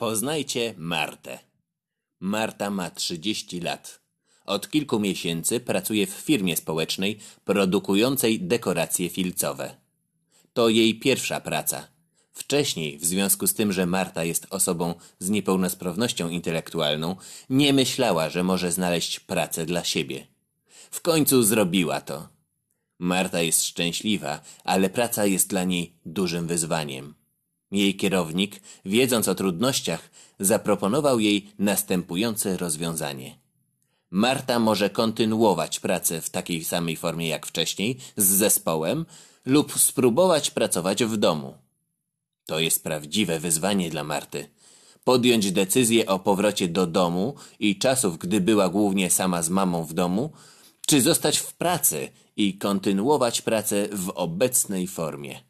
Poznajcie Martę. Marta ma 30 lat. Od kilku miesięcy pracuje w firmie społecznej produkującej dekoracje filcowe. To jej pierwsza praca. Wcześniej, w związku z tym, że Marta jest osobą z niepełnosprawnością intelektualną, nie myślała, że może znaleźć pracę dla siebie. W końcu zrobiła to. Marta jest szczęśliwa, ale praca jest dla niej dużym wyzwaniem. Jej kierownik, wiedząc o trudnościach, zaproponował jej następujące rozwiązanie. Marta może kontynuować pracę w takiej samej formie jak wcześniej, z zespołem, lub spróbować pracować w domu. To jest prawdziwe wyzwanie dla Marty. Podjąć decyzję o powrocie do domu i czasów, gdy była głównie sama z mamą w domu, czy zostać w pracy i kontynuować pracę w obecnej formie.